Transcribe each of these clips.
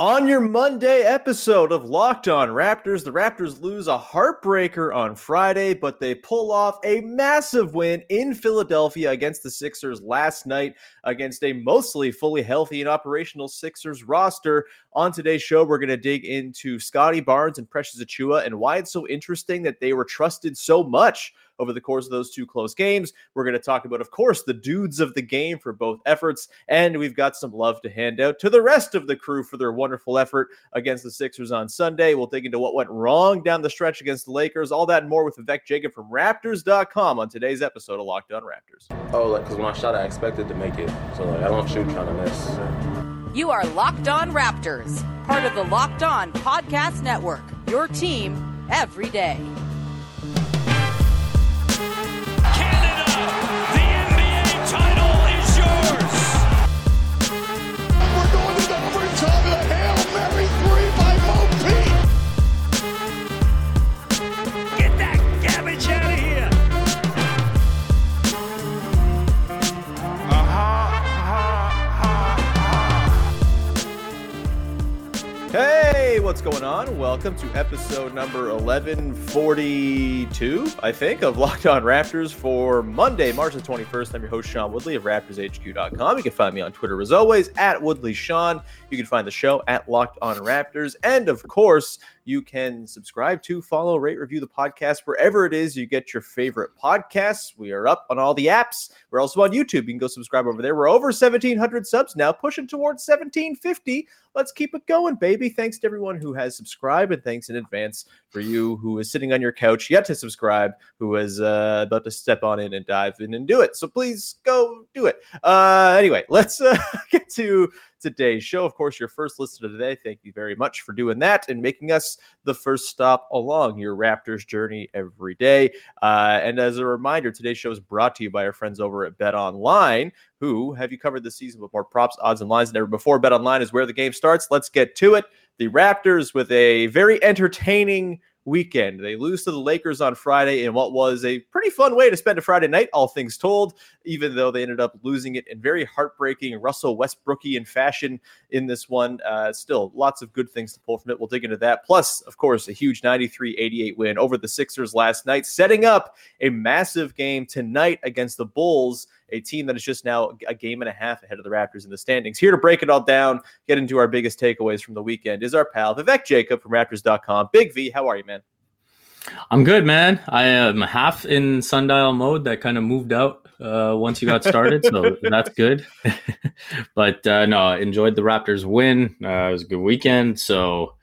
On your Monday episode of Locked On Raptors, the Raptors lose a heartbreaker on Friday, but they pull off a massive win in Philadelphia against the Sixers last night against a mostly fully healthy and operational Sixers roster. On today's show, we're going to dig into Scottie Barnes and Precious Achiuwa and why it's so interesting that they were trusted so much over the course of those two close games. We're going to talk about, of course, the dudes of the game for both efforts, and we've got some love to hand out to the rest of the crew for their wonderful effort against the Sixers on Sunday. We'll dig into what went wrong down the stretch against the Lakers, all that and more with Vivek Jacob from Raptors.com on today's episode of Locked On Raptors. Oh, like because when I shot, I expected to make it, so like I don't shoot trying to miss. You are Locked On Raptors, part of the Locked On Podcast Network. Your team every day. Going on? Welcome to episode number 1142, I think, of Locked On Raptors for Monday, March the 21st. I'm your host, Sean Woodley of RaptorsHQ.com. You can find me on Twitter as always at Woodley Sean. You can find the show at Locked On Raptors. And of course, you can subscribe to, follow, rate, review the podcast wherever it is you get your favorite podcasts. We are up on all the apps. We're also on YouTube. You can go subscribe over there. We're over 1,700 subs now, pushing towards 1,750. Let's keep it going, baby. Thanks to everyone who has subscribed, and thanks in advance for you who is sitting on your couch yet to subscribe, who is uh, about to step on in and dive in and do it. So please go do it. Uh, anyway, let's uh, get to today's show. Of course, your first listener today. Thank you very much for doing that and making us the first stop along your Raptors journey every day. Uh, and as a reminder, today's show is brought to you by our friends over at Bet Online, who have you covered this season with more props, odds, and lines than ever before. Bet Online is where the game starts. Let's get to it. The Raptors with a very entertaining weekend. They lose to the Lakers on Friday in what was a pretty fun way to spend a Friday night, all things told, even though they ended up losing it in very heartbreaking Russell Westbrookian fashion in this one. Uh, still, lots of good things to pull from it. We'll dig into that. Plus, of course, a huge 93 88 win over the Sixers last night, setting up a massive game tonight against the Bulls a team that is just now a game and a half ahead of the Raptors in the standings. Here to break it all down, get into our biggest takeaways from the weekend is our pal Vivek Jacob from Raptors.com. Big V, how are you, man? I'm good, man. I am half in sundial mode that kind of moved out uh, once you got started, so that's good. but uh, no, enjoyed the Raptors win. Uh, it was a good weekend, so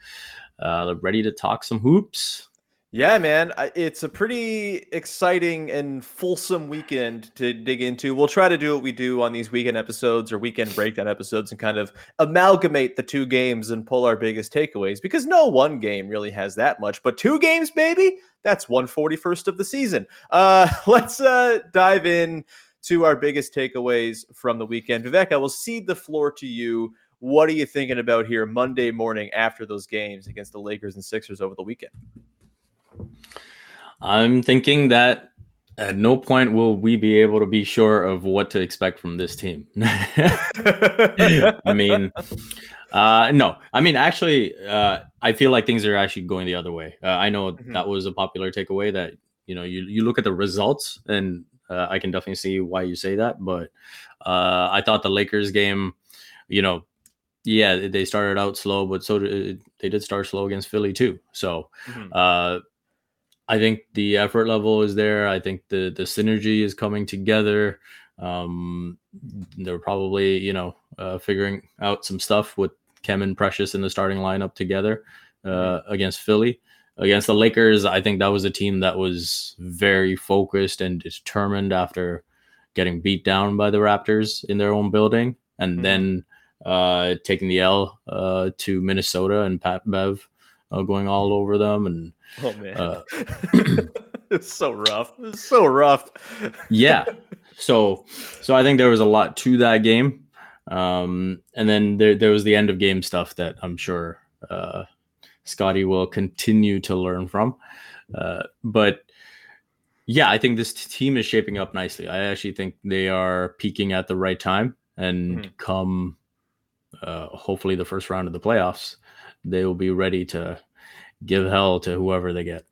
uh, ready to talk some hoops. Yeah, man, it's a pretty exciting and fulsome weekend to dig into. We'll try to do what we do on these weekend episodes or weekend breakdown episodes and kind of amalgamate the two games and pull our biggest takeaways because no one game really has that much, but two games, baby, that's 141st of the season. Uh, let's uh, dive in to our biggest takeaways from the weekend. Vivek, I will cede the floor to you. What are you thinking about here Monday morning after those games against the Lakers and Sixers over the weekend? I'm thinking that at no point will we be able to be sure of what to expect from this team. I mean, uh, no, I mean, actually, uh, I feel like things are actually going the other way. Uh, I know mm-hmm. that was a popular takeaway that, you know, you, you look at the results and uh, I can definitely see why you say that. But uh, I thought the Lakers game, you know, yeah, they started out slow, but so did, they did start slow against Philly too. So, mm-hmm. I think the effort level is there. I think the the synergy is coming together. Um, they're probably you know uh, figuring out some stuff with Khem and Precious in the starting lineup together uh, mm-hmm. against Philly. Against the Lakers, I think that was a team that was very focused and determined after getting beat down by the Raptors in their own building, and mm-hmm. then uh, taking the L uh, to Minnesota and Pat Bev uh, going all over them. And Oh man, Uh, it's so rough. It's so rough. yeah, so so I think there was a lot to that game. Um, and then there there was the end of game stuff that I'm sure uh, Scottie will continue to learn from. Uh, but yeah, I think this team is shaping up nicely. I actually think they are peaking at the right time, and Mhm. come uh, hopefully the first round of the playoffs, they will be ready to give hell to whoever they get.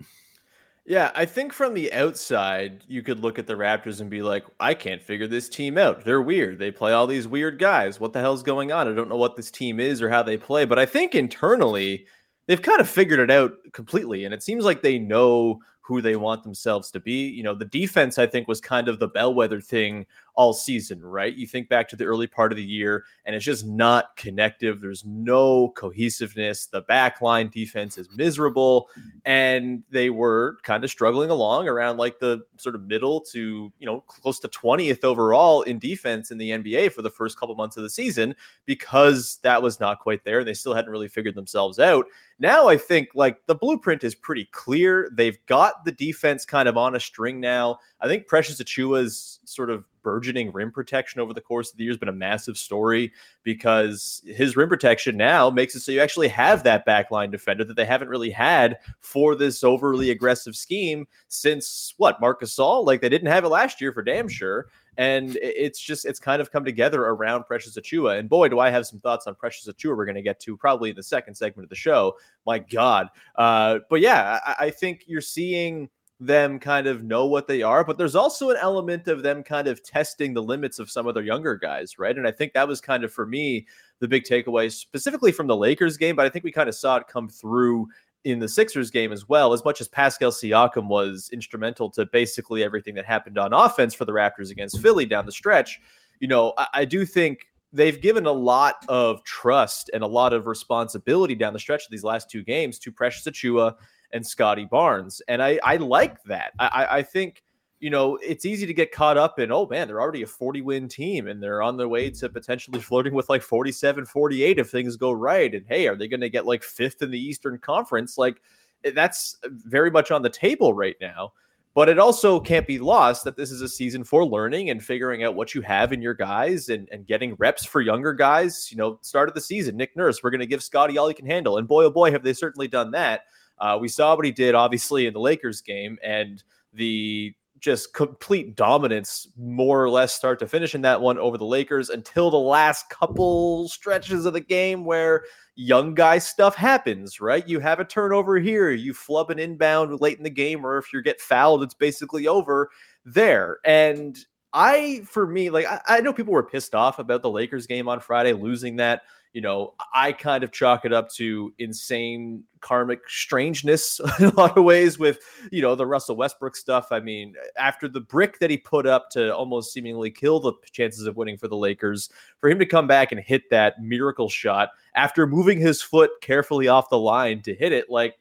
Yeah, I think from the outside, you could look at the Raptors and be like, I can't figure this team out. They're weird. They play all these weird guys. What the hell's going on? I don't know what this team is or how they play. But I think internally, they've kind of figured it out completely. And it seems like they know who they want themselves to be. You know, the defense, I think, was kind of the bellwether thing all season, right? You think back to the early part of the year, and it's just not connective. There's no cohesiveness. The backline defense is miserable and they were kind of struggling along around like the sort of middle to you know close to 20th overall in defense in the NBA for the first couple months of the season because that was not quite there they still hadn't really figured themselves out. Now I think like the blueprint is pretty clear. They've got the defense kind of on a string now. I think Precious Achiuwa's sort of burgeoning rim protection over the course of the year has been a massive story because his rim protection now makes it so you actually have that backline defender that they haven't really had for this overly aggressive scheme since what Marcus Gasol? Like they didn't have it last year for damn sure. And it's just it's kind of come together around Precious Achiuwa. And boy, do I have some thoughts on Precious Achiuwa. We're going to get to probably in the second segment of the show. My God, uh, but yeah, I, I think you're seeing them kind of know what they are, but there's also an element of them kind of testing the limits of some of their younger guys, right? And I think that was kind of for me the big takeaway, specifically from the Lakers game, but I think we kind of saw it come through in the Sixers game as well, as much as Pascal Siakam was instrumental to basically everything that happened on offense for the Raptors against Philly down the stretch. You know, I, I do think they've given a lot of trust and a lot of responsibility down the stretch of these last two games to Precious Achiuwa and Scottie Barnes. And I, I like that. I, I- think, you know, it's easy to get caught up in, oh man, they're already a 40 win team and they're on their way to potentially flirting with like 47, 48 if things go right. And hey, are they going to get like fifth in the Eastern Conference? Like eh, that's very much on the table right now. But it also can't be lost that this is a season for learning and figuring out what you have in your guys and, and getting reps for younger guys. You know, start of the season, Nick Nurse, we're going to give Scottie all he can handle. And boy, oh boy, have they certainly done that. Uh, we saw what he did, obviously, in the Lakers game and the just complete dominance, more or less, start to finish in that one over the Lakers until the last couple stretches of the game where young guy stuff happens, right? You have a turnover here, you flub an inbound late in the game, or if you get fouled, it's basically over there. And I, for me, like I, I know people were pissed off about the Lakers game on Friday, losing that you know, I kind of chalk it up to insane karmic strangeness in a lot of ways with, you know, the Russell Westbrook stuff. I mean, after the brick that he put up to almost seemingly kill the chances of winning for the Lakers, for him to come back and hit that miracle shot after moving his foot carefully off the line to hit it, like,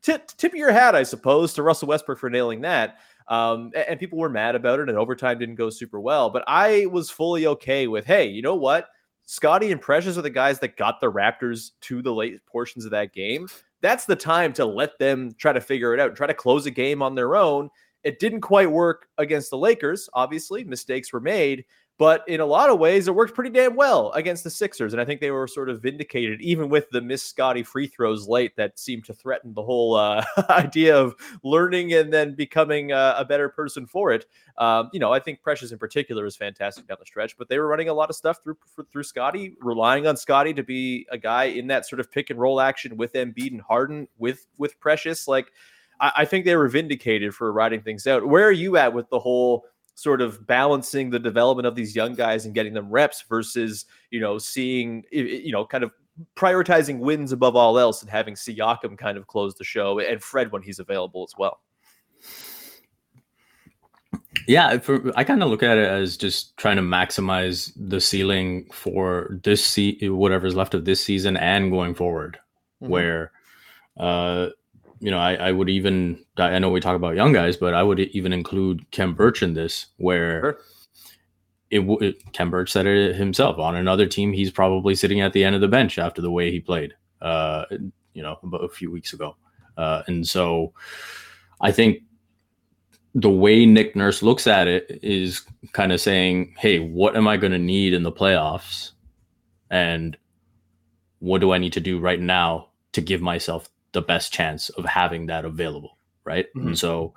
tip, tip of your hat, I suppose, to Russell Westbrook for nailing that. Um, and people were mad about it, and overtime didn't go super well. But I was fully okay with, hey, you know what? Scottie and Precious are the guys that got the Raptors to the late portions of that game. That's the time to let them try to figure it out try to close a game on their own. It didn't quite work against the Lakers. Obviously, mistakes were made, but in a lot of ways, it worked pretty damn well against the Sixers. And I think they were sort of vindicated, even with the miss Scottie free throws late that seemed to threaten the whole uh, idea of learning and then becoming uh, a better person for it. Um, you know, I think Precious in particular is fantastic down the stretch, but they were running a lot of stuff through through Scottie, relying on Scottie to be a guy in that sort of pick and roll action with Embiid and Harden with with Precious. Like, I, I think they were vindicated for riding things out. Where are you at with the whole? Sort of balancing the development of these young guys and getting them reps versus you know seeing you know kind of prioritizing wins above all else and having Siakam kind of close the show and Fred when he's available as well. Yeah, for, I kind of look at it as just trying to maximize the ceiling for this se- whatever's left of this season and going forward. Mhm. Where, uh, you know, I, I would even I know we talk about young guys, but I would even include Khem Birch in this, where Sure. it, it Khem Birch said it himself. On another team, he's probably sitting at the end of the bench after the way he played. Uh, you know, about a few weeks ago, uh, and so I think the way Nick Nurse looks at it is kind of saying, "Hey, what am I going to need in the playoffs, and what do I need to do right now to give myself the best chance of having that available?" Right, mm-hmm. and so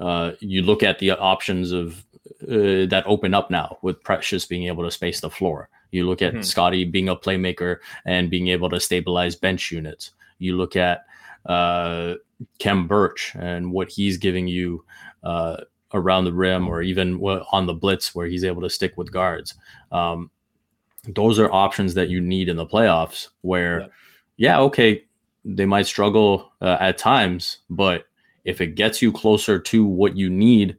uh, you look at the options of uh, that open up now with Precious being able to space the floor. You look at mm-hmm. Scottie being a playmaker and being able to stabilize bench units. You look at uh, Khem Birch and what he's giving you uh, around the rim or even on the blitz where he's able to stick with guards. Um, those are options that you need in the playoffs where, yeah, yeah okay, they might struggle uh, at times, but if it gets you closer to what you need,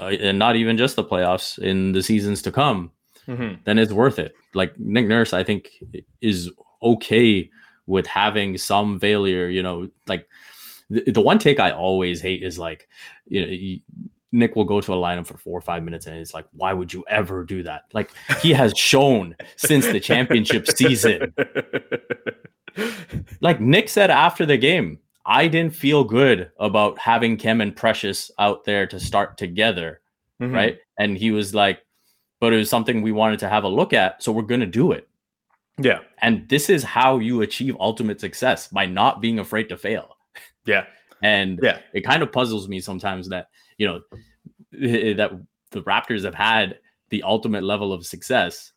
uh, and not even just the playoffs in the seasons to come, mm-hmm. then it's worth it. Like Nick Nurse, I think is okay with having some failure. You know, like the, the one take I always hate is like, you know, you, Nick will go to a lineup for four or five minutes, and it's like, why would you ever do that? Like he has shown since the championship season. Like Nick said after the game, I didn't feel good about having Khem and Precious out there to start together, mm-hmm. right? And he was like, but it was something we wanted to have a look at, so we're gonna do it. Yeah. And this is how you achieve ultimate success by not being afraid to fail. Yeah. And yeah, it kind of puzzles me sometimes that, you know, that the Raptors have had the ultimate level of success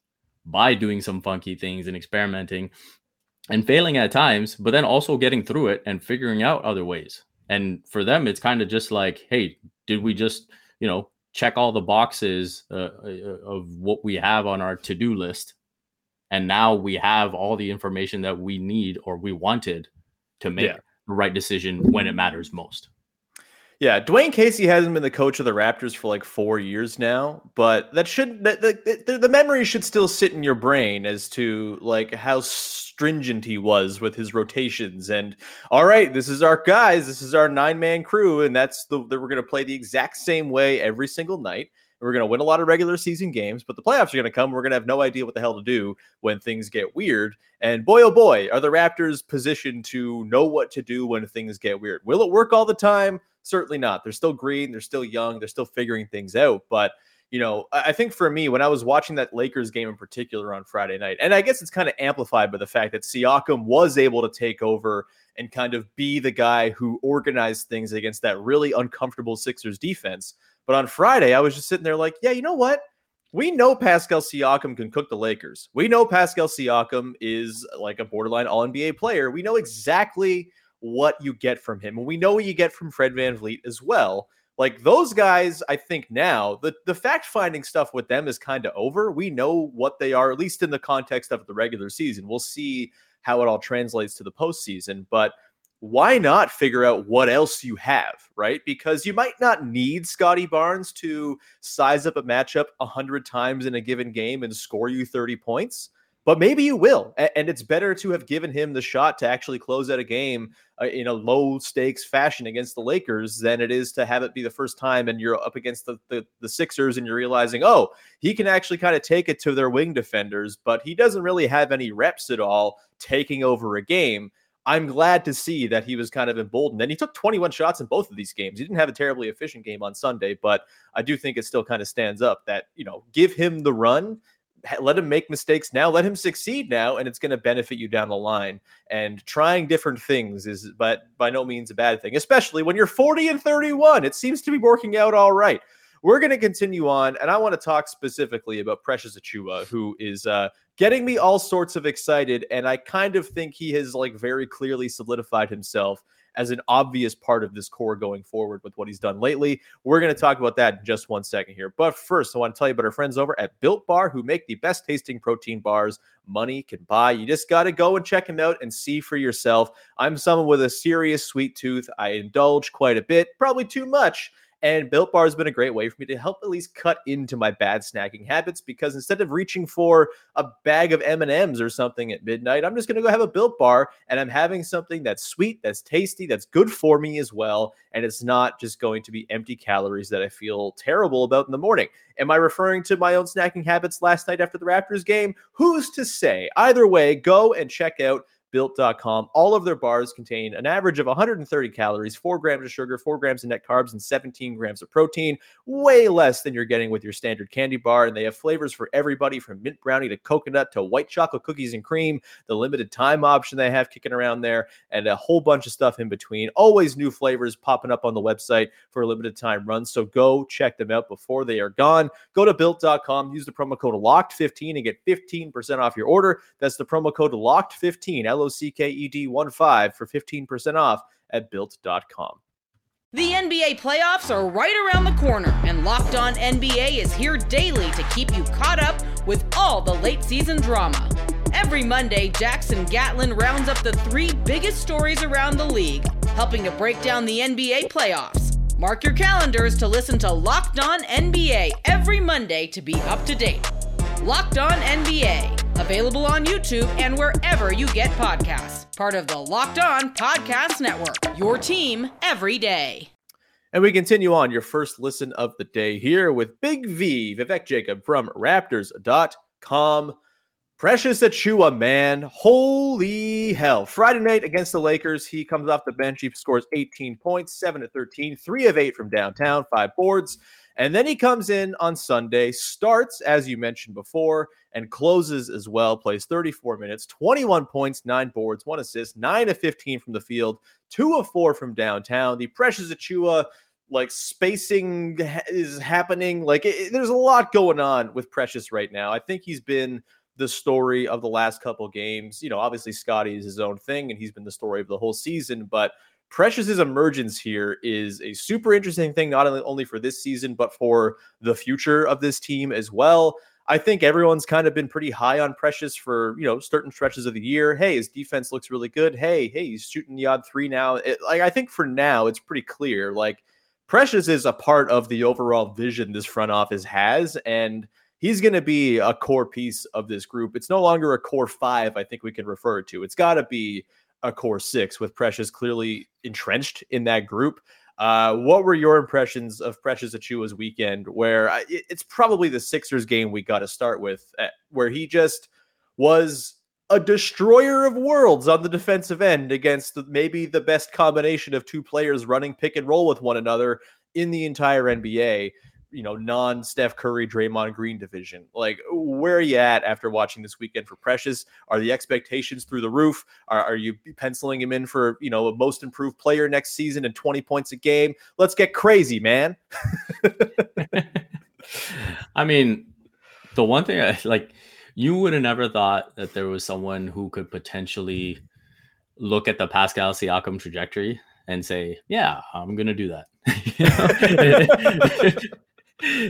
by doing some funky things and experimenting and failing at times, but then also getting through it and figuring out other ways. And for them, it's kind of just like, hey, did we just, you know, check all the boxes uh, uh of what we have on our to do list? And now we have all the information that we need or we wanted to make yeah the right decision when it matters most. Yeah, Dwane Casey hasn't been the coach of the Raptors for like four years now, but that should that, the, the, the memory should still sit in your brain as to like how stringent he was with his rotations. And all right, this is our guys, this is our nine man crew, and that's the that we're gonna play the exact same way every single night. We're going to win a lot of regular season games, but the playoffs are going to come. We're going to have no idea what the hell to do when things get weird. And boy, oh boy, are the Raptors positioned to know what to do when things get weird. Will it work all the time? Certainly not. They're still green. They're still young. They're still figuring things out. But you know, I think for me, when I was watching that Lakers game in particular on Friday night, and I guess it's kind of amplified by the fact that Siakam was able to take over and kind of be the guy who organized things against that really uncomfortable Sixers defense. But on Friday, I was just sitting there like, yeah, you know what? We know Pascal Siakam can cook the Lakers. We know Pascal Siakam is like a borderline all NBA player. We know exactly what you get from him. And we know what you get from Fred VanVleet as well. Like those guys, I think now the, the fact finding stuff with them is kind of over. We know what they are, at least in the context of the regular season. We'll see how it all translates to the postseason. But why not figure out what else you have, right? Because you might not need Scottie Barnes to size up a matchup 100 times in a given game and score you 30 points, but maybe you will. And it's better to have given him the shot to actually close out a game uh, in a low stakes fashion against the Lakers than it is to have it be the first time and you're up against the, the, the Sixers and you're realizing, oh, he can actually kind of take it to their wing defenders, but he doesn't really have any reps at all taking over a game. I'm glad to see that he was kind of emboldened. And he took 21 shots in both of these games. He didn't have a terribly efficient game on Sunday, but I do think it still kind of stands up that, you know, give him the run, let him make mistakes now, let him succeed now, and it's going to benefit you down the line. And trying different things is but by no means a bad thing, especially when you're 40 and 31. It seems to be working out all right. We're going to continue on, and I want to talk specifically about Precious Achiuwa, who is uh, getting me all sorts of excited. And I kind of think he has like very clearly solidified himself as an obvious part of this core going forward with what he's done lately. We're going to talk about that in just one second here. But first, I want to tell you about our friends over at Built Bar who make the best tasting protein bars money can buy. You just got to go and check them out and see for yourself. I'm someone with a serious sweet tooth. I indulge quite a bit, probably too much And Built Bar has been a great way for me to help at least cut into my bad snacking habits because instead of reaching for a bag of M&Ms or something at midnight, I'm just going to go have a Built Bar and I'm having something that's sweet, that's tasty, that's good for me as well, and it's not just going to be empty calories that I feel terrible about in the morning. Am I referring to my own snacking habits last night after the Raptors game? Who's to say? Either way, go and check out built.com. All of their bars contain an average of 130 calories, four grams of sugar, four grams of net carbs, and 17 grams of protein. Way less than you're getting with your standard candy bar. And they have flavors for everybody from mint brownie to coconut to white chocolate cookies and cream, the limited time option they have kicking around there, and a whole bunch of stuff in between. Always new flavors popping up on the website for a limited time run. So go check them out before they are gone. Go to built.com, use the promo code LOCKED15 and get 15% off your order. That's the promo code LOCKED15. L O C K E D 1 5 for 15% off at built.com. The NBA playoffs are right around the corner, and Locked On NBA is here daily to keep you caught up with all the late season drama. Every Monday, Jackson Gatlin rounds up the three biggest stories around the league, helping to break down the NBA playoffs. Mark your calendars to listen to Locked On NBA every Monday to be up to date. Locked On NBA, available on YouTube and wherever you get podcasts. Part of the Locked On Podcast Network, your team every day. And we continue on your first listen of the day here with Big V, Vivek Jacob from Raptors.com. Precious Achiuwa, man. Holy hell. Friday night against the Lakers, he comes off the bench. He scores 18 points, 7 to 13, 3 of 8 from downtown, 5 boards. And then he comes in on Sunday, starts, as you mentioned before, and closes as well, plays 34 minutes, 21 points, 9 boards, 1 assist, 9 of 15 from the field, 2 of 4 from downtown. The Precious Achiuwa like spacing is happening. Like it, there's a lot going on with Precious right now. I think he's been the story of the last couple games. You know, obviously Scottie is his own thing and he's been the story of the whole season, but Precious's emergence here is a super interesting thing, not only for this season, but for the future of this team as well. I think everyone's kind of been pretty high on Precious for you know certain stretches of the year. Hey, his defense looks really good. Hey, hey, he's shooting the odd three now. It, like I think for now, it's pretty clear. Like Precious is a part of the overall vision this front office has, and he's going to be a core piece of this group. It's no longer a core five. I think we can refer to. It's got to be a core six with Precious clearly entrenched in that group. Uh, what were your impressions of Precious Achiuwa's weekend? Where I, it's probably the Sixers game we got to start with, uh, where he just was a destroyer of worlds on the defensive end against maybe the best combination of two players running pick and roll with one another in the entire NBA you know, non Steph Curry, Draymond Green division. Like, where are you at after watching this weekend for Precious? Are the expectations through the roof? Are, are you penciling him in for, you know, a most improved player next season and 20 points a game? Let's get crazy, man. I mean, the one thing I like, you would have never thought that there was someone who could potentially look at the Pascal Siakam trajectory and say, yeah, I'm going to do that.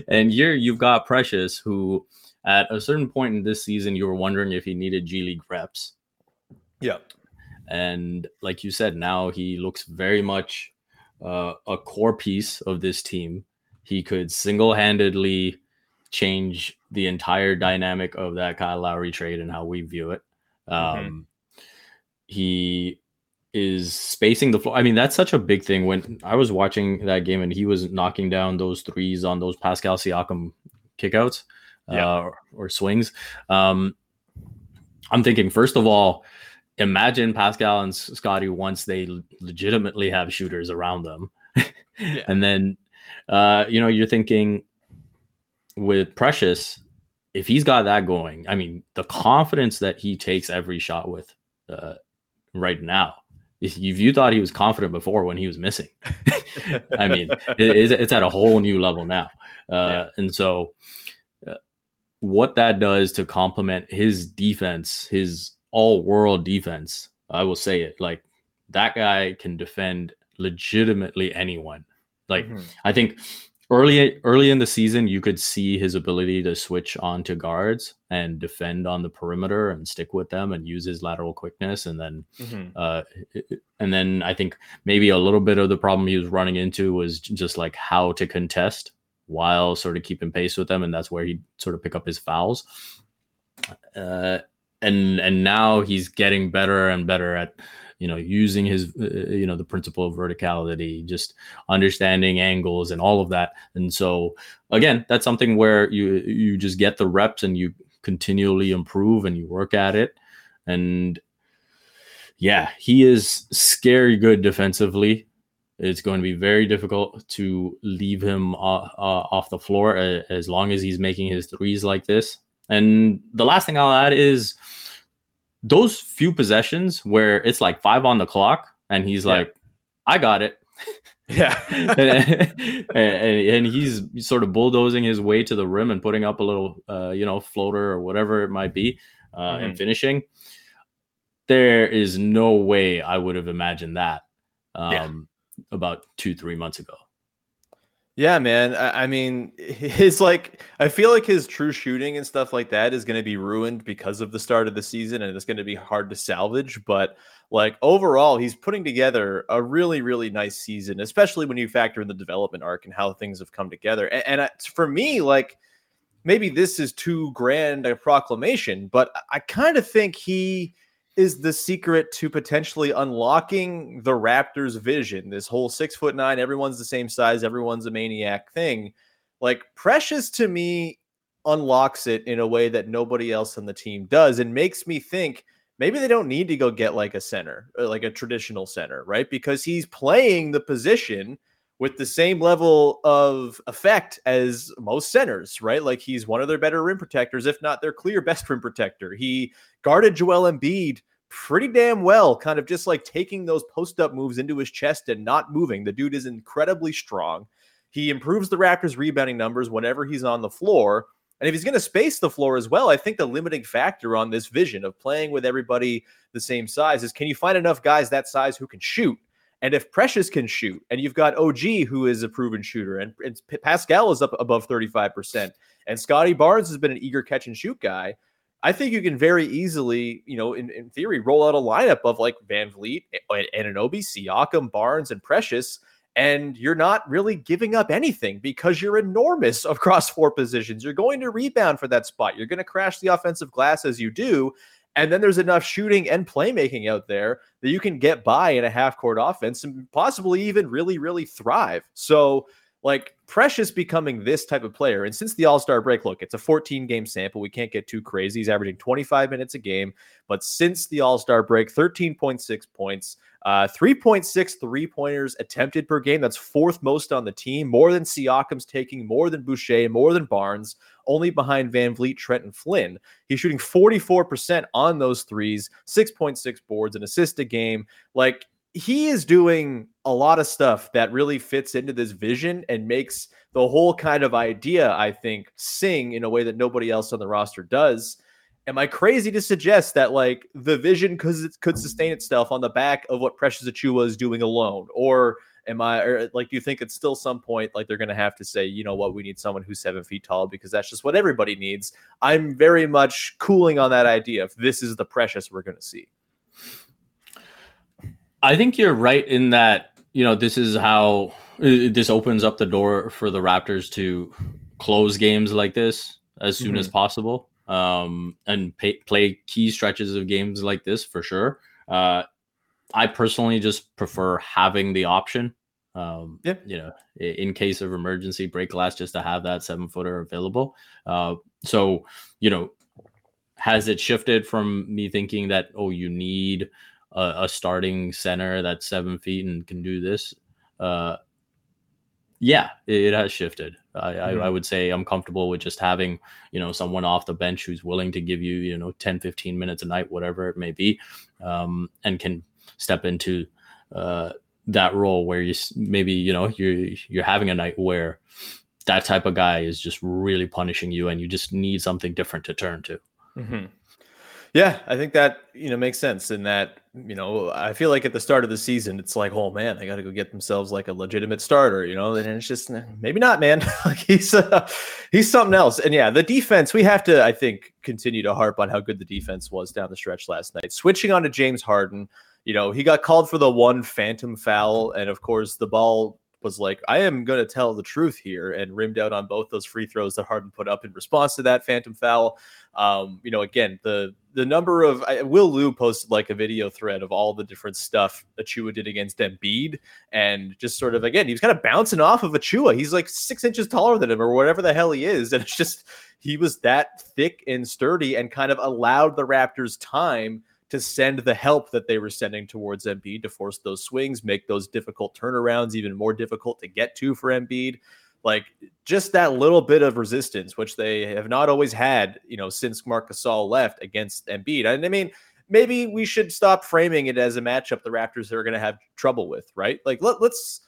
and here you've got Precious, who at a certain point in this season, you were wondering if he needed G League reps. Yeah. And like you said, now he looks very much uh, a core piece of this team. He could single handedly change the entire dynamic of that Kyle Lowry trade and how we view it. Mm-hmm. Um, mm-hmm. He is spacing the floor. I mean, that's such a big thing. When I was watching that game and he was knocking down those threes on those Pascal Siakam kickouts yeah. uh, or, or, swings, um, I'm thinking, first of all, imagine Pascal and Scottie once they legitimately have shooters around them. yeah. And then, uh, you know, you're thinking with Precious, if he's got that going, I mean, the confidence that he takes every shot with uh, right now if you thought he was confident before when he was missing, I mean, it, it's at a whole new level now. Uh, yeah. And so, uh, what that does to complement his defense, his all world defense, I will say it like that guy can defend legitimately anyone. Like, mm-hmm. I think early early in the season, you could see his ability to switch on to guards and defend on the perimeter and stick with them and use his lateral quickness. And then, mm-hmm. uh, and then I think maybe a little bit of the problem he was running into was just like how to contest while sort of keeping pace with them, and that's where he sort of pick up his fouls. Uh, and and now he's getting better and better at you know using his uh, uh, you know the principle of verticality just understanding angles and all of that. And so again that's something where you you just get the reps and you continually improve and you work at it. And yeah he is scary good defensively. It's going to be very difficult to leave him uh, uh, off the floor as long as he's making his threes like this. And the last thing i'll add is those few possessions where it's like five on the clock and he's yeah. like, I got it. Yeah. and, and, and, he's sort of bulldozing his way to the rim and putting up a little, uh, you know, floater or whatever it might be uh, mm-hmm. and finishing. There is no way I would have imagined that um, yeah. about two, three months ago. Yeah, man. I, I, mean, his like, I feel like his true shooting and stuff like that is going to be ruined because of the start of the season, and it's going to be hard to salvage. But like overall, he's putting together a really, really nice season, especially when you factor in the development arc and how things have come together. And, and I, for me, like, maybe this is too grand a proclamation, but I kind of think he is the secret to potentially unlocking the Raptors' vision. This whole six foot nine, everyone's the same size, everyone's a maniac thing. Like Precious to me unlocks it in a way that nobody else on the team does and makes me think maybe they don't need to go get like a center, uh, like a traditional center, right? Because he's playing the position with the same level of effect as most centers, right? Like he's one of their better rim protectors, if not their clear best rim protector. He guarded Joel Embiid pretty damn well, kind of just like taking those post up moves into his chest and not moving. The dude is incredibly strong. He improves the Raptors' rebounding numbers whenever he's on the floor. And if he's going to space the floor as well, I think the limiting factor on this vision of playing with everybody the same size is can you find enough guys that size who can shoot? And if Precious can shoot, and you've got OG who is a proven shooter, and, and Pascal is up above 35%, and Scottie Barnes has been an eager catch and shoot guy, I think you can very easily, you know, in, in theory, roll out a lineup of like VanVleet and Anunoby, Siakam, Barnes, and Precious, and you're not really giving up anything because you're enormous across four positions. You're going to rebound for that spot. You're going to crash the offensive glass as you do. And then there's enough shooting and playmaking out there that you can get by in a half court offense and possibly even really, really thrive. So, like Precious becoming this type of player. And since the All Star break, look, it's a 14 game sample. We can't get too crazy. He's averaging 25 minutes a game. But since the All Star break, 13.6 points, uh, 3.6 three pointers attempted per game. That's fourth most on the team, more than Siakam's taking, more than Boucher, more than Barnes, only behind VanVleet, Trent, and Flynn. He's shooting 44% on those threes, 6.6 boards, an assist a game. Like, he is doing a lot of stuff that really fits into this vision and makes the whole kind of idea, I think, sing in a way that nobody else on the roster does. Am I crazy to suggest that like the vision because it could sustain itself on the back of what Precious Achiuwa is doing alone? Or am I or like you think at still some point like they're gonna have to say, you know what, we need someone who's seven feet tall because that's just what everybody needs? I'm very much cooling on that idea if this is the precious we're gonna see. I think you're right in that, you know, this is how uh, this opens up the door for the Raptors to close games like this as soon mm-hmm. as possible um, and pay, play key stretches of games like this for sure. Uh, I personally just prefer having the option. Um, yeah. You know, in case of emergency, break glass just to have that seven footer available. Uh, so, you know, has it shifted from me thinking that, oh, you need a, a starting center that's seven feet and can do this, uh, yeah, it, it has shifted. I, mm-hmm. I, I, mm-hmm. would say I'm comfortable with just having, you know, someone off the bench who's willing to give you, you know, 10, 15 minutes a night, whatever it may be, um, and can step into uh, that role where you maybe, you know, you're, you're having a night where that type of guy is just really punishing you and you just need something different to turn to. Mm-hmm. Yeah, I think that you know makes sense in that you know I feel like at the start of the season it's like oh man they got to go get themselves like a legitimate starter you know and it's just maybe not man. He's uh, he's something else. And yeah the defense we have to I think continue to harp on how good the defense was down the stretch last night. Switching on to James Harden you know he got called for the one phantom foul and of course the ball was like, I am going to tell the truth here, and rimmed out on both those free throws that Harden put up in response to that phantom foul. Um, you know, again, the the number of I, Will Lou posted like a video thread of all the different stuff Achiuwa did against Embiid, and just sort of again, he was kind of bouncing off of Achiuwa. He's like six inches taller than him, or whatever the hell he is, and it's just he was that thick and sturdy, and kind of allowed the Raptors time to send the help that they were sending towards Embiid to force those swings, make those difficult turnarounds even more difficult to get to for Embiid like just that little bit of resistance, which they have not always had, you know, since Marc Gasol left against Embiid. And I mean, maybe we should stop framing it as a matchup the Raptors are going to have trouble with, right? Like let, let's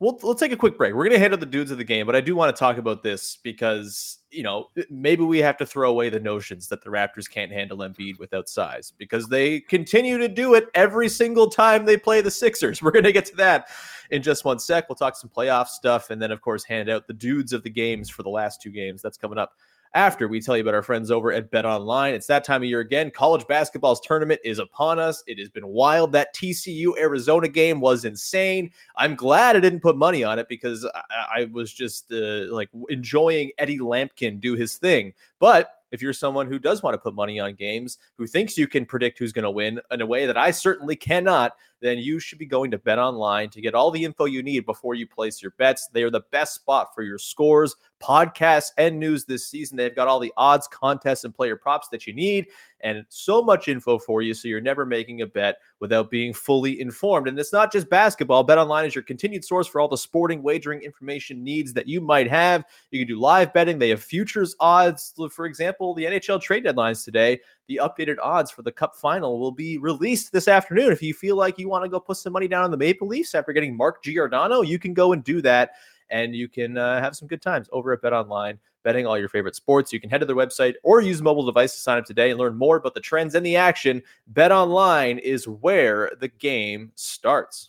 we'll we'll take a quick break. We're going to handle the dudes of the game, but I do want to talk about this because you know maybe we have to throw away the notions that the Raptors can't handle Embiid without size because they continue to do it every single time they play the Sixers. We're going to get to that in just one sec. We'll talk some playoff stuff and then of course hand out the dudes of the games for the last two games. That's coming up after we tell you about our friends over at Bet Online. It's that time of year again. College basketball's tournament is upon us. It has been wild. That TCU Arizona game was insane. I'm glad I didn't put money on it because I, I was just uh, like enjoying Eddie Lampkin do his thing. But if you're someone who does want to put money on games, who thinks you can predict who's going to win in a way that I certainly cannot, then you should be going to Bet Online to get all the info you need before you place your bets. They are the best spot for your scores, podcasts, and news this season. They've got all the odds, contests, and player props that you need, and so much info for you so you're never making a bet without being fully informed. And it's not just basketball. Bet Online is your continued source for all the sporting wagering information needs that you might have. You can do live betting. They have futures odds. For example, the NHL trade deadlines today the updated odds for the Cup final will be released this afternoon. If you feel like you want to go put some money down on the Maple Leafs after getting Mark Giordano, you can go and do that. And you can uh, have some good times over at Bet Online, betting all your favorite sports. You can head to their website or use mobile device to sign up today and learn more about the trends and the action. Bet Online is where the game starts.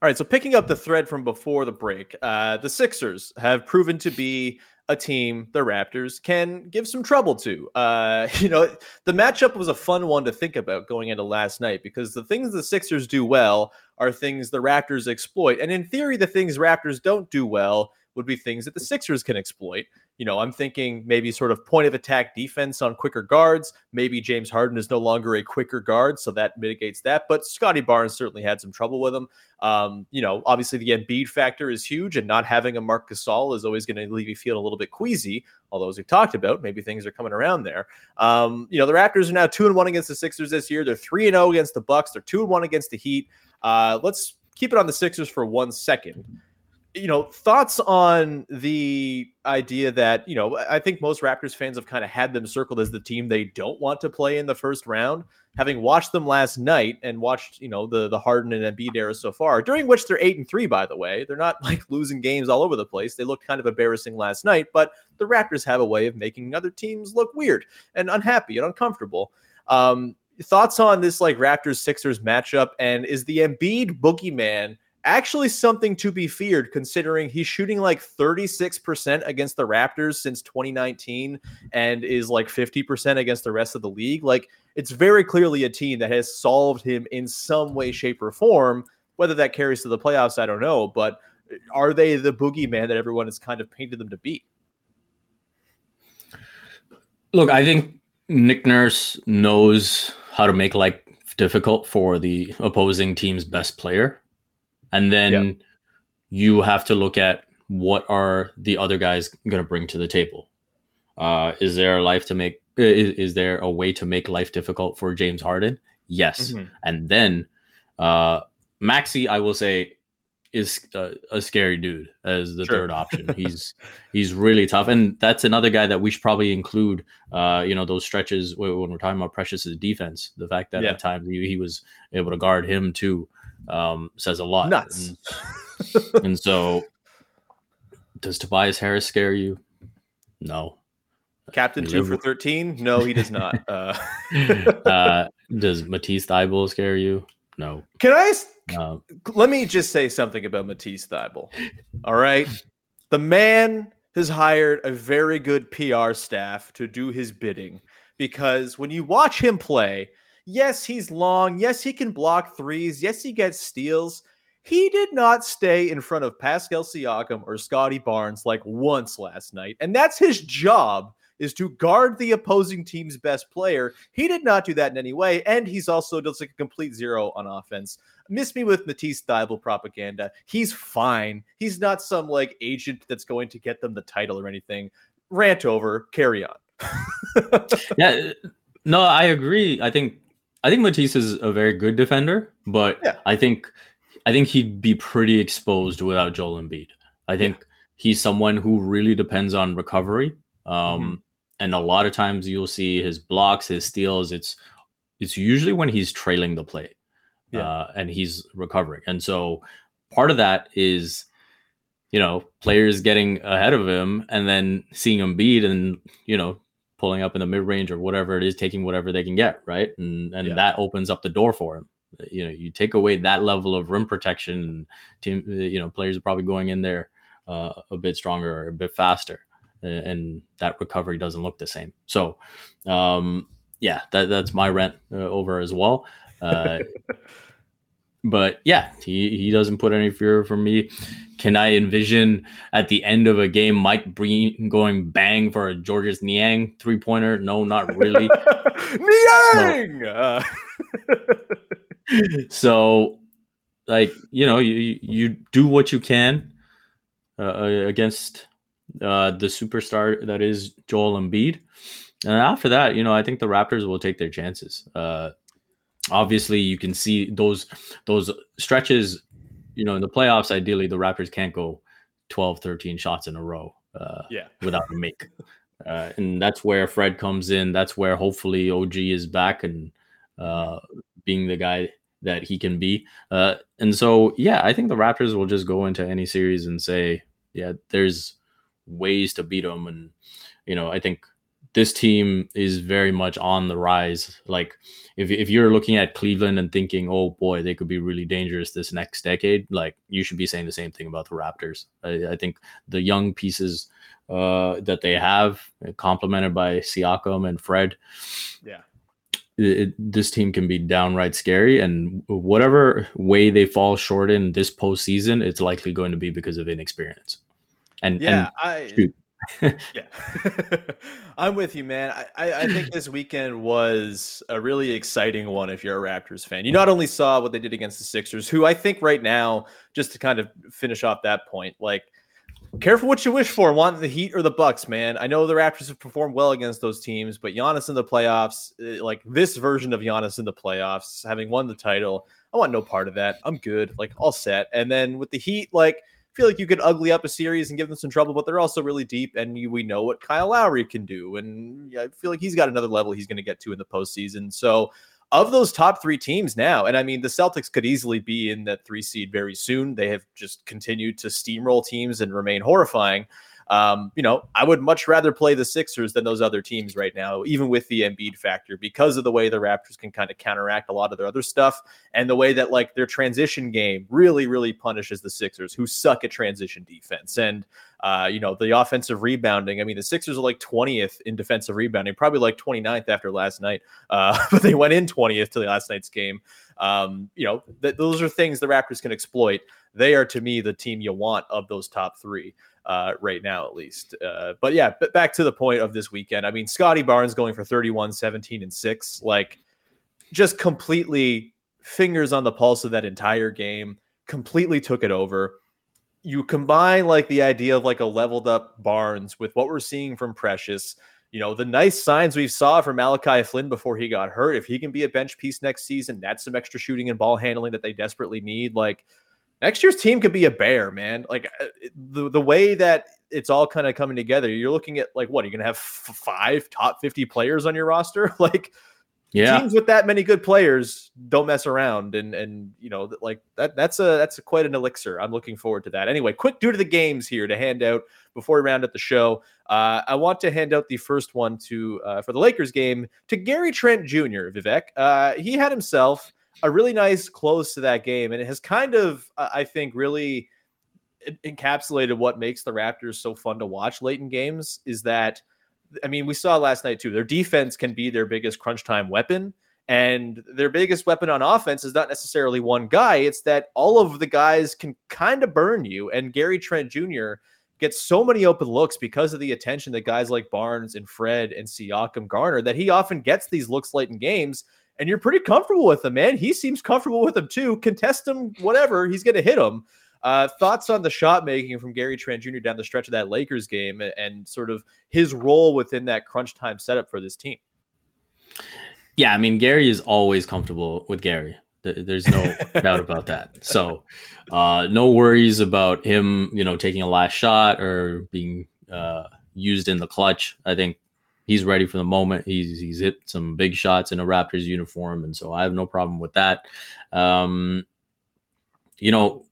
All right, so picking up the thread from before the break, uh, the Sixers have proven to be a team the Raptors can give some trouble to. Uh, you know, the matchup was a fun one to think about going into last night because the things the Sixers do well are things the Raptors exploit. And in theory, the things Raptors don't do well would be things that the Sixers can exploit you know, I'm thinking maybe sort of point of attack defense on quicker guards. Maybe James Harden is no longer a quicker guard, so that mitigates that. But Scottie Barnes certainly had some trouble with him. Um, you know, obviously the Embiid factor is huge, and not having a Marc Gasol is always going to leave you feeling a little bit queasy. Although, as we've talked about, maybe things are coming around there. Um, you know, the Raptors are now two and one against the Sixers this year. They're three and zero oh against the Bucks. They're two and one against the Heat. Uh, let's keep it on the Sixers for one second you know, thoughts on the idea that, you know, I think most Raptors fans have kind of had them circled as the team they don't want to play in the first round. Having watched them last night and watched, you know, the the Harden and Embiid era so far, during which they're eight and three, by the way. They're not like losing games all over the place. They looked kind of embarrassing last night, but the Raptors have a way of making other teams look weird and unhappy and uncomfortable. Um, thoughts on this like Raptors Sixers matchup and is the Embiid boogeyman actually something to be feared considering he's shooting like 36% against the Raptors since 2019 and is like 50% against the rest of the league. Like it's very clearly a team that has solved him in some way, shape, or form. Whether that carries to the playoffs, I don't know. But are they the boogeyman that everyone has kind of painted them to be? Look, I think Nick Nurse knows how to make life difficult for the opposing team's best player and then you have to look at what are the other guys going to bring to the table. Uh, is there a life to make is, is there a way to make life difficult for James Harden? Yes. Mhm. And then uh Maxey, I will say, is a, a scary dude as the Sure. third option. He's he's really tough, and that's another guy that we should probably include. Uh, you know, those stretches when we're talking about Precious's defense, the fact that Yeah. at times he, he was able to guard him too um, says a lot. Nuts. And, and so, does Tobias Harris scare you? No. Captain two for 13? No, he does not. Uh, uh, does Matisse Thybulle scare you? No. can I? Let me just say something about Matisse Thybulle. All right. The man has hired a very good PR staff to do his bidding because when you watch him play, yes, he's long. Yes, he can block threes. Yes, he gets steals. He did not stay in front of Pascal Siakam or Scottie Barnes like once last night. And that's his job is to guard the opposing team's best player. He did not do that in any way. And he's also just like a complete zero on offense miss me with Matisse Thybulle propaganda. He's fine. He's not some like agent that's going to get them the title or anything. Rant over. Carry on. yeah, no, I agree. I think I think Matisse is a very good defender, but Yeah. I think I think he'd be pretty exposed without Joel Embiid. I think he's someone who really depends on recovery. Um, Mm-hmm. and a lot of times you'll see his blocks, his steals. It's it's usually when he's trailing the play, Yeah. uh, and he's recovering. And so part of that is, you know, players getting ahead of him and then seeing him beat and you know pulling up in the mid range or whatever it is, taking whatever they can get, right? And and Yeah. that opens up the door for him. You know, you take away that level of rim protection, and team, you know, players are probably going in there uh, a bit stronger or a bit faster, a- and that recovery doesn't look the same. So, um, yeah, that, that's my rent uh, over as well. Uh, but yeah, he, he doesn't put any fear for me. Can I envision at the end of a game Mike Breen going bang for a Georges Niang three pointer? No, not really. Niang! Uh, so, like you know, you you do what you can uh, against uh, the superstar that is Joel Embiid, and after that, you know, I think the Raptors will take their chances. Uh, obviously, you can see those those stretches. You know, in the playoffs, ideally, the Raptors can't go 12, 13 shots in a row. Uh, yeah. without a make. Uh, and that's where Fred comes in. That's where hopefully OG is back and uh, being the guy that he can be. Uh, and so, yeah, I think the Raptors will just go into any series and say, yeah, there's ways to beat them. And, you know, I think this team is very much on the rise. Like, if, if you're looking at Cleveland and thinking, oh boy, they could be really dangerous this next decade, like, you should be saying the same thing about the Raptors. I, I think the young pieces uh, that they have, complemented by Siakam and Fred. Yeah. It, this team can be downright scary, and whatever way they fall short in this postseason, it's likely going to be because of inexperience. And Yeah. and I, shoot. yeah. I'm with you, man. I, I, think this weekend was a really exciting one if you're a Raptors fan. You not only saw what they did against the Sixers, who I think right now, just to kind of finish off that point, like careful what you wish for. Want the Heat or the Bucks, man. I know the Raptors have performed well against those teams, but Giannis in the playoffs, eh, like this version of Giannis in the playoffs, having won the title, I want no part of that. I'm good, like all set. And then with the Heat, like feel like you could ugly up a series and give them some trouble, but they're also really deep, and you, we know what Kyle Lowry can do, and I feel like he's got another level he's going to get to in the postseason. So, of those top three teams now, and I mean the Celtics could easily be in that three seed very soon. They have just continued to steamroll teams and remain horrifying. Um, you know, I would much rather play the Sixers than those other teams right now, even with the Embiid factor, because of the way the Raptors can kind of counteract a lot of their other stuff and the way that like their transition game really, really punishes the Sixers, who suck at transition defense. And uh, you know, the offensive rebounding. I mean, the Sixers are like 20th in defensive rebounding, probably like 29th after last night. Uh, but they went in 20th to the last night's game. Um, you know, th- those are things the Raptors can exploit. They are to me the team you want of those top three uh, right now, at least. Uh, but yeah, but back to the point of this weekend. I mean, Scottie Barnes going for 31, 17, and six, like just completely fingers on the pulse of that entire game, completely took it over. You combine like the idea of like a leveled up Barnes with what we're seeing from Precious, you know, the nice signs we saw from Malachi Flynn before he got hurt, if he can be a bench piece next season, that's some extra shooting and ball handling that they desperately need. Like next year's team could be a bear, man. Like uh, the the way that it's all kind of coming together, you're looking at like what are you going to have f- five top 50 players on your roster? like Yeah. teams with that many good players don't mess around and and you know like that that's a that's a quite an elixir i'm looking forward to that anyway quick Dude of the Games here to hand out before we round up the show uh, i want to hand out the first one to uh, for the lakers game to gary trent jr vivek uh, he had himself a really nice close to that game and it has kind of i think really encapsulated what makes the raptors so fun to watch late in games is that I mean, we saw last night too. Their defense can be their biggest crunch time weapon. And their biggest weapon on offense is not necessarily one guy. It's that all of the guys can kind of burn you. And Gary Trent Jr. gets so many open looks because of the attention that guys like Barnes and Fred and Siakam garner that he often gets these looks late in games. And you're pretty comfortable with him, man. He seems comfortable with him too. Contest him, whatever. He's going to hit him. Uh, thoughts on the shot making from Gary Trent Jr. down the stretch of that Lakers game and, and sort of his role within that crunch time setup for this team? Yeah, I mean Gary is always comfortable with Gary. There's no doubt about that. So, uh, no worries about him, you know, taking a last shot or being uh, used in the clutch. I think he's ready for the moment. He's he's hit some big shots in a Raptors uniform, and so I have no problem with that. Um, you know,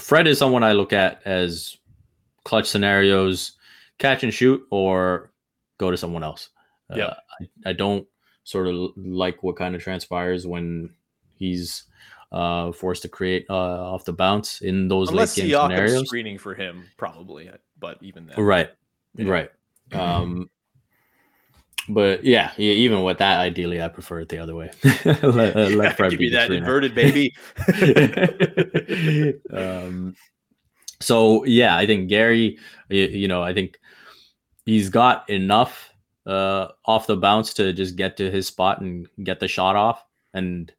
Fred is someone I look at as clutch scenarios, catch and shoot, or go to someone else. Yeah. Uh, I, I don't sort of like what kind of transpires when he's uh, forced to create uh, off the bounce in those Unless late game Siakam's scenarios. screening for him, probably. But even then, Right, Yeah. right. Um, but yeah, e- even with that, ideally, I prefer it the other way. let, uh, let Fred give be me that screener. inverted baby. um, so yeah, I think Gary, y- you know, I think he's got enough uh, off the bounce to just get to his spot and get the shot off, and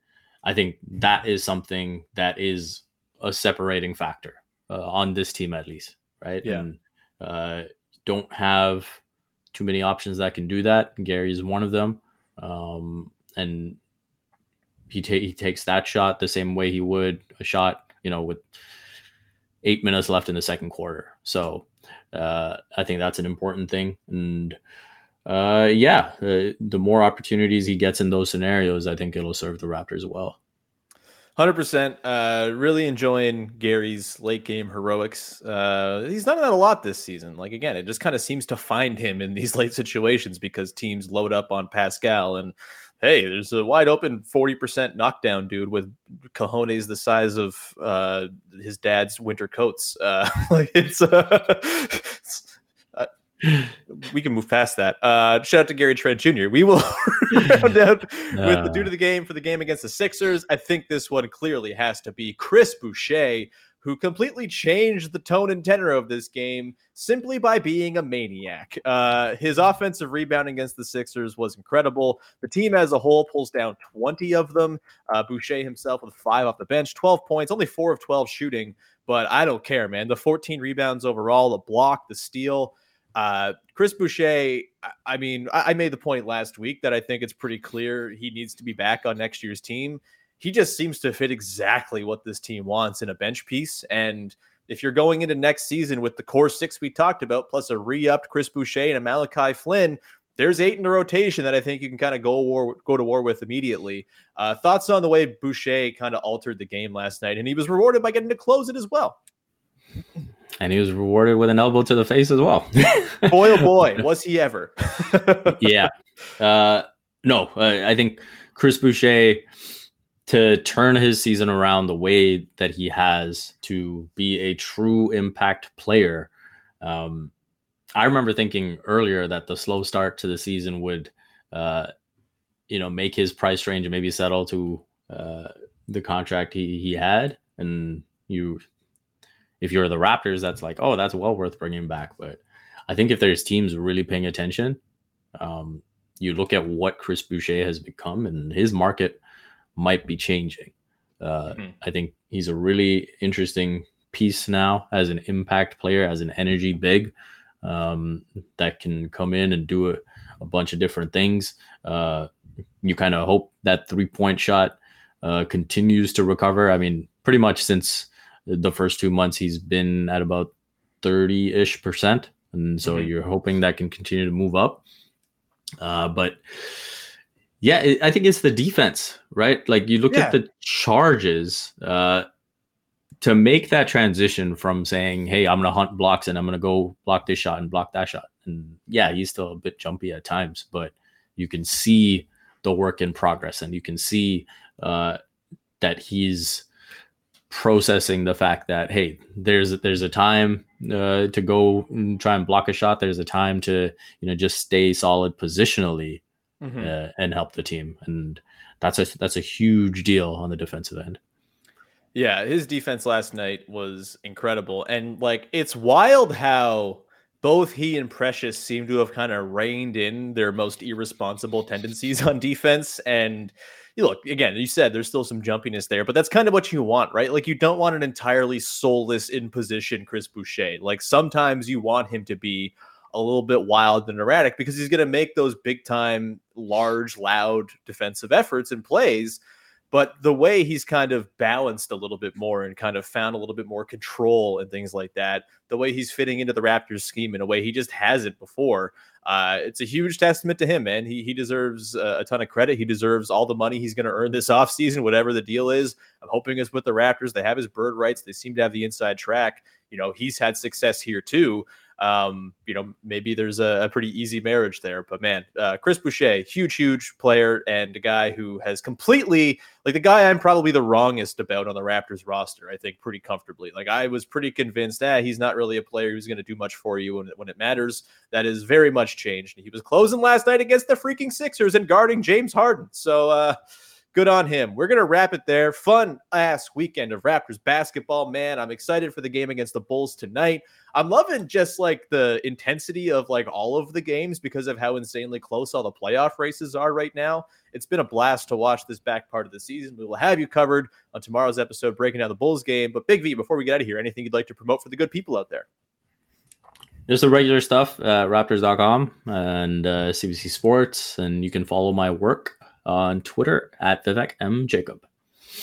I think that is something that is a separating factor uh, on this team at least, right? Yeah. And uh, don't have too many options that can do that. Gary is one of them, um, and he ta- he takes that shot the same way he would a shot, you know, with eight minutes left in the second quarter. So uh, I think that's an important thing. And uh, yeah, uh, the more opportunities he gets in those scenarios, I think it'll serve the Raptors well. Hundred percent. Uh, really enjoying Gary's late game heroics. Uh, he's done that a lot this season. Like again, it just kind of seems to find him in these late situations because teams load up on Pascal and hey, there's a wide open forty percent knockdown dude with cojones the size of uh, his dad's winter coats. Uh, like it's. Uh, it's- we can move past that. Uh, shout out to Gary Trent Jr. We will round out with the Dude of the Game for the game against the Sixers. I think this one clearly has to be Chris Boucher, who completely changed the tone and tenor of this game simply by being a maniac. Uh, his offensive rebound against the Sixers was incredible. The team as a whole pulls down 20 of them. Uh, Boucher himself with five off the bench, 12 points, only four of 12 shooting. But I don't care, man. The 14 rebounds overall, the block, the steal. Uh, Chris Boucher, I- mean, I, made the point last week that I think it's pretty clear he needs to be back on next year's team. He just seems to fit exactly what this team wants in a bench piece. And if you're going into next season with the core six we talked about, plus a re-upped Chris Boucher and a Malachi Flynn, there's eight in the rotation that I think you can kind of go war go to war with immediately. Uh, thoughts on the way Boucher kind of altered the game last night, and he was rewarded by getting to close it as well. And he was rewarded with an elbow to the face as well. Boy, oh boy, was he ever! yeah. Uh, no, uh, I think Chris Boucher to turn his season around the way that he has to be a true impact player. Um, I remember thinking earlier that the slow start to the season would, uh, you know, make his price range and maybe settle to uh, the contract he, he had. And you, if you're the Raptors, that's like, oh, that's well worth bringing back. But I think if there's teams really paying attention, um, you look at what Chris Boucher has become, and his market might be changing. Uh, Mhm. I think he's a really interesting piece now as an impact player, as an energy big. um, that can come in and do a, a bunch of different things. Uh, you kind of hope that three point shot uh, continues to recover. I mean, pretty much since the first two months, he's been at about 30 ish percent. And so mm-hmm. you're hoping that can continue to move up. Uh, but yeah, it, I think it's the defense, right? Like you look yeah. at the charges uh, to make that transition from saying, "Hey, I'm going to hunt blocks and I'm going to go block this shot and block that shot." And yeah, he's still a bit jumpy at times, but you can see the work in progress, and you can see uh, that he's processing the fact that hey, there's there's a time uh, to go and try and block a shot. There's a time to you know just stay solid positionally mm-hmm. uh, and help the team, and that's a that's a huge deal on the defensive end. Yeah, his defense last night was incredible, and like it's wild how both he and Precious seem to have kind of reined in their most irresponsible tendencies on defense. And look again, you said there's still some jumpiness there, but that's kind of what you want, right? Like you don't want an entirely soulless in position Chris Boucher. Like sometimes you want him to be a little bit wild and erratic because he's going to make those big time, large, loud defensive efforts and plays. But the way he's kind of balanced a little bit more and kind of found a little bit more control and things like that, the way he's fitting into the Raptors scheme in a way he just hasn't before, uh, it's a huge testament to him, man. He, he deserves a, a ton of credit. He deserves all the money he's going to earn this offseason, whatever the deal is. I'm hoping it's with the Raptors. They have his bird rights, they seem to have the inside track. You know, he's had success here too um, you know, maybe there's a, a, pretty easy marriage there. But man, uh, Chris Boucher, huge, huge player and a guy who has completely like the guy I'm probably the wrongest about on the Raptors roster. I think pretty comfortably. Like I was pretty convinced ah, he's not really a player who's going to do much for you when, when it matters. That is very much changed. He was closing last night against the freaking Sixers and guarding James Harden. So, uh, good on him. We're going to wrap it there. Fun ass weekend of Raptors basketball, man. I'm excited for the game against the Bulls tonight. I'm loving just like the intensity of like all of the games because of how insanely close all the playoff races are right now. It's been a blast to watch this back part of the season. We will have you covered on tomorrow's episode breaking down the Bulls game. But Big V, before we get out of here, anything you'd like to promote for the good people out there? Just the regular stuff, uh, raptors.com and uh, CBC Sports. And you can follow my work on Twitter at Vivek M. Jacob.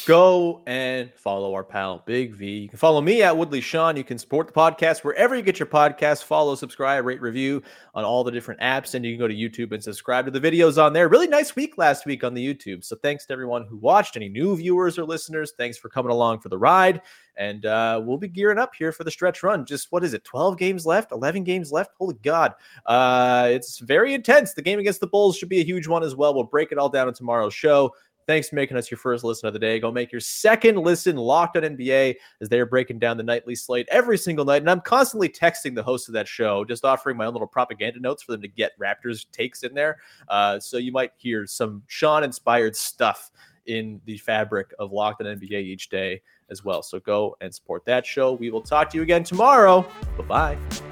Go and follow our pal Big V. You can follow me at Woodley Sean. You can support the podcast wherever you get your podcasts. Follow, subscribe, rate, review on all the different apps. And you can go to YouTube and subscribe to the videos on there. Really nice week last week on the YouTube. So thanks to everyone who watched. Any new viewers or listeners, thanks for coming along for the ride. And uh, we'll be gearing up here for the stretch run. Just what is it? 12 games left, 11 games left. Holy God. Uh, it's very intense. The game against the Bulls should be a huge one as well. We'll break it all down in tomorrow's show. Thanks for making us your first listen of the day. Go make your second listen locked on NBA as they are breaking down the nightly slate every single night. And I'm constantly texting the host of that show, just offering my own little propaganda notes for them to get Raptors takes in there. Uh, so you might hear some Sean inspired stuff in the fabric of Locked on NBA each day as well. So go and support that show. We will talk to you again tomorrow. Bye bye.